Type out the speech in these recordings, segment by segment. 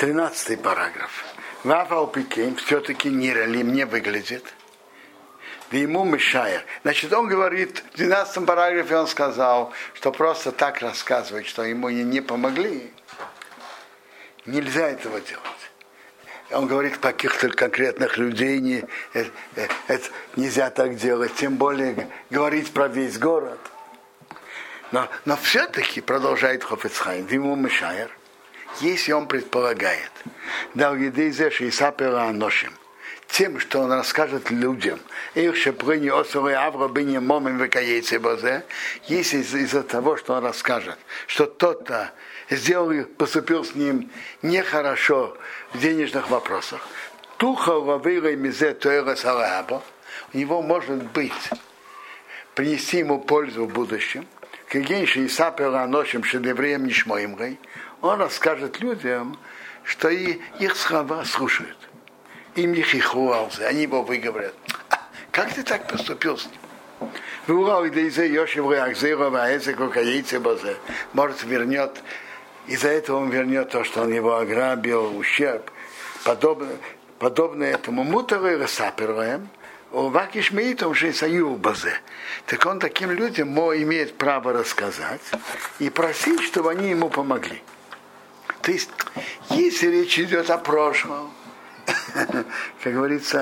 Тринадцатый параграф. Вафал Пикейм все-таки не ралим не выглядит. Да ему мешает. Значит, он говорит, в 12 параграфе он сказал, что просто так рассказывать, что ему не, помогли, нельзя этого делать. Он говорит каких-то конкретных людей, не, это, э, это нельзя так делать, тем более говорить про весь город. Но, но все-таки, продолжает Хофицхайм, ему мешает, если он предполагает, да Аношим, тем, что он расскажет людям, их шепрыни осуры авробыни момим векаейцы бозе, если из-за того, что он расскажет, что тот-то сделал, поступил с ним нехорошо в денежных вопросах, туха лавира мизе туэра салаба, у него может быть принести ему пользу в будущем, Кагенши и сапера ночем шедевреем нишмоимгой, он расскажет людям, что и их слова слушают. Им их и хуалзе, они его выговорят. «А, как ты так поступил с ним? Может, вернет, из-за этого он вернет то, что он его ограбил, ущерб. Подобно, подобно этому мутары рассаперуем, Вакиш Меитом Шейсаю Базе. Так он таким людям имеет право рассказать и просить, чтобы они ему помогли. То есть, если речь идет о прошлом, как говорится,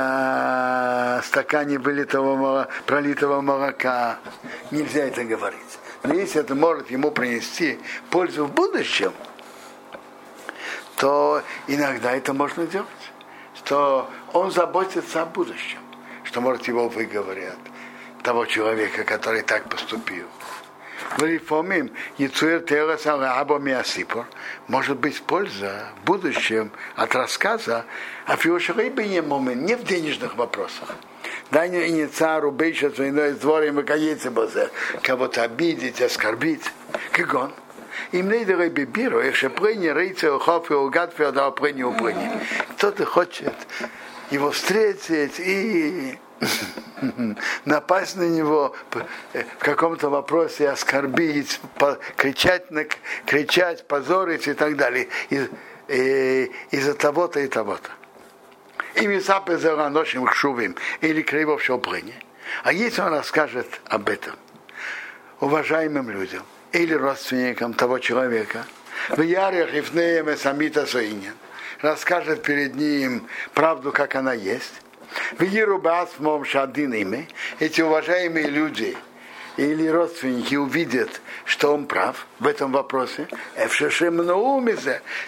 о стакане вылитого, пролитого молока, нельзя это говорить. Но если это может ему принести пользу в будущем, то иногда это можно делать. Что он заботится о будущем, что может его выговорят, того человека, который так поступил. Варифомим Яцуэр Терас Аба Миасипор может быть польза в будущем от рассказа о Фиошарейбе не в денежных вопросах. Дай не цару бейша свиной дворим и каеце базе, кого-то обидеть, оскорбить. Как он? Им не дырой бибиру, их шепрыни, рейце, ухофи, угадфи, да опрыни, упрыни. Кто-то хочет его встретить и напасть на него в каком-то вопросе, оскорбить, кричать, кричать, позорить и так далее. Из, из-за того-то и того-то. И мисапы за ночным шувим или криво шопрыни. А если он расскажет об этом уважаемым людям или родственникам того человека, в ярях и в самита расскажет перед ним правду, как она есть, в Ерубасмом Шадинами эти уважаемые люди или родственники увидят, что он прав в этом вопросе,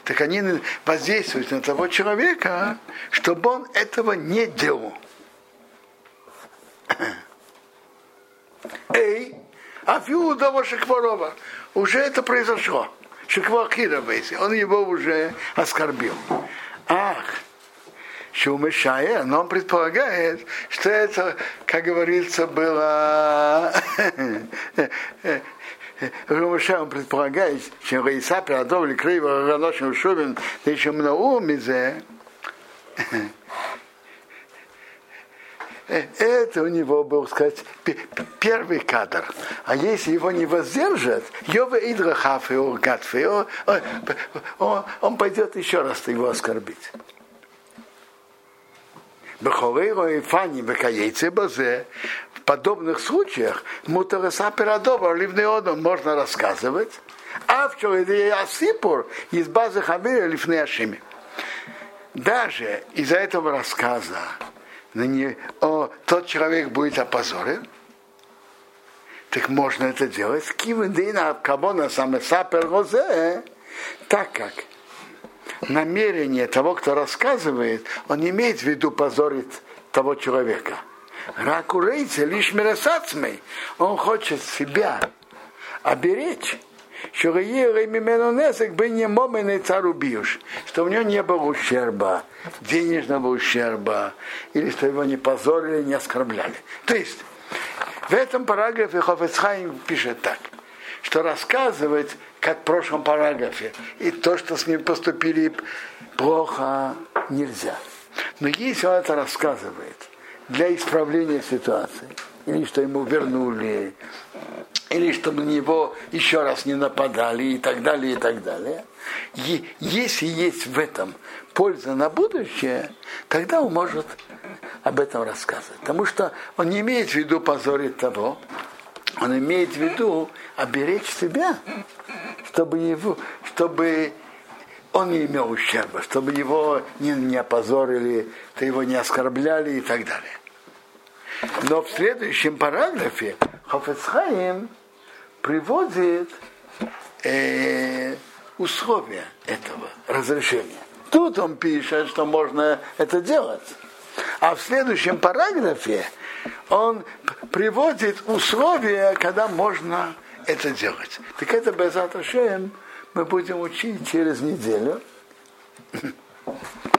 так они воздействуют на того человека, чтобы он этого не делал. Эй, а того Шекварова уже это произошло. Шеквакира, он его уже оскорбил. Ах, Шумышая, но он предполагает, что это, как говорится, было Румыша, он предполагает, что Раиса Пиадов, Крыва, Раношин, Шубин, да еще много мизе. Это у него был, сказать, первый кадр. А если его не воздержат, Йова Идрахаф и он пойдет еще раз его оскорбить. Бехолейро и Фани Бекаейце Базе, в подобных случаях Мутараса Пирадова, Ливный Одом можно рассказывать, а в Асипур из базы Хабира Лифны Ашими. Даже из-за этого рассказа на не, о, тот человек будет опозорен, так можно это делать. Кивендина Кабона Самесапер Розе, так как намерение того, кто рассказывает, он имеет в виду позорить того человека. Ракурейца лишь миросацмей. Он хочет себя оберечь. Что царь убьешь, что у него не было ущерба, денежного ущерба, или что его не позорили, не оскорбляли. То есть, в этом параграфе Хофецхайм пишет так, что рассказывать как в прошлом параграфе. И то, что с ним поступили плохо, нельзя. Но если он это рассказывает для исправления ситуации, или что ему вернули, или чтобы на него еще раз не нападали и так далее, и так далее. И если есть в этом польза на будущее, тогда он может об этом рассказывать. Потому что он не имеет в виду позорить того, он имеет в виду оберечь себя, чтобы, его, чтобы он не имел ущерба, чтобы его не, не опозорили, то его не оскорбляли и так далее. Но в следующем параграфе Хофецхайм приводит э, условия этого разрешения. Тут он пишет, что можно это делать. А в следующем параграфе он приводит условия, когда можно это делать. Так это Безат мы будем учить через неделю.